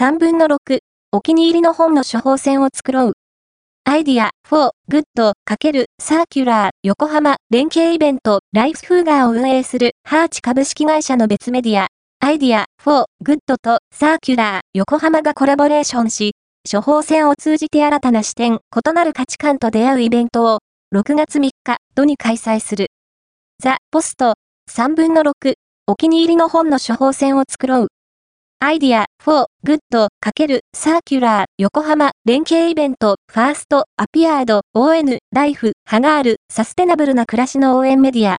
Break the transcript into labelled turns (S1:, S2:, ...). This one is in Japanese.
S1: 3分の6、お気に入りの本の処方箋を作ろう。アイディア、4、グッド、×サーキュラー、横浜、連携イベント、 Life Hugger を運営する、ハーチ株式会社の別メディア、アイディア、4、グッドと、サーキュラー、横浜がコラボレーションし、処方箋を通じて新たな視点、異なる価値観と出会うイベントを、6月3日、土に開催する。 The post、3分の6、お気に入りの本の処方箋を作ろう。アイディア、4、グッド、×サーキュラー、横浜、連携イベント、 First、appeared、on、Life、Hugger、サステナブルな暮らしの応援メディア、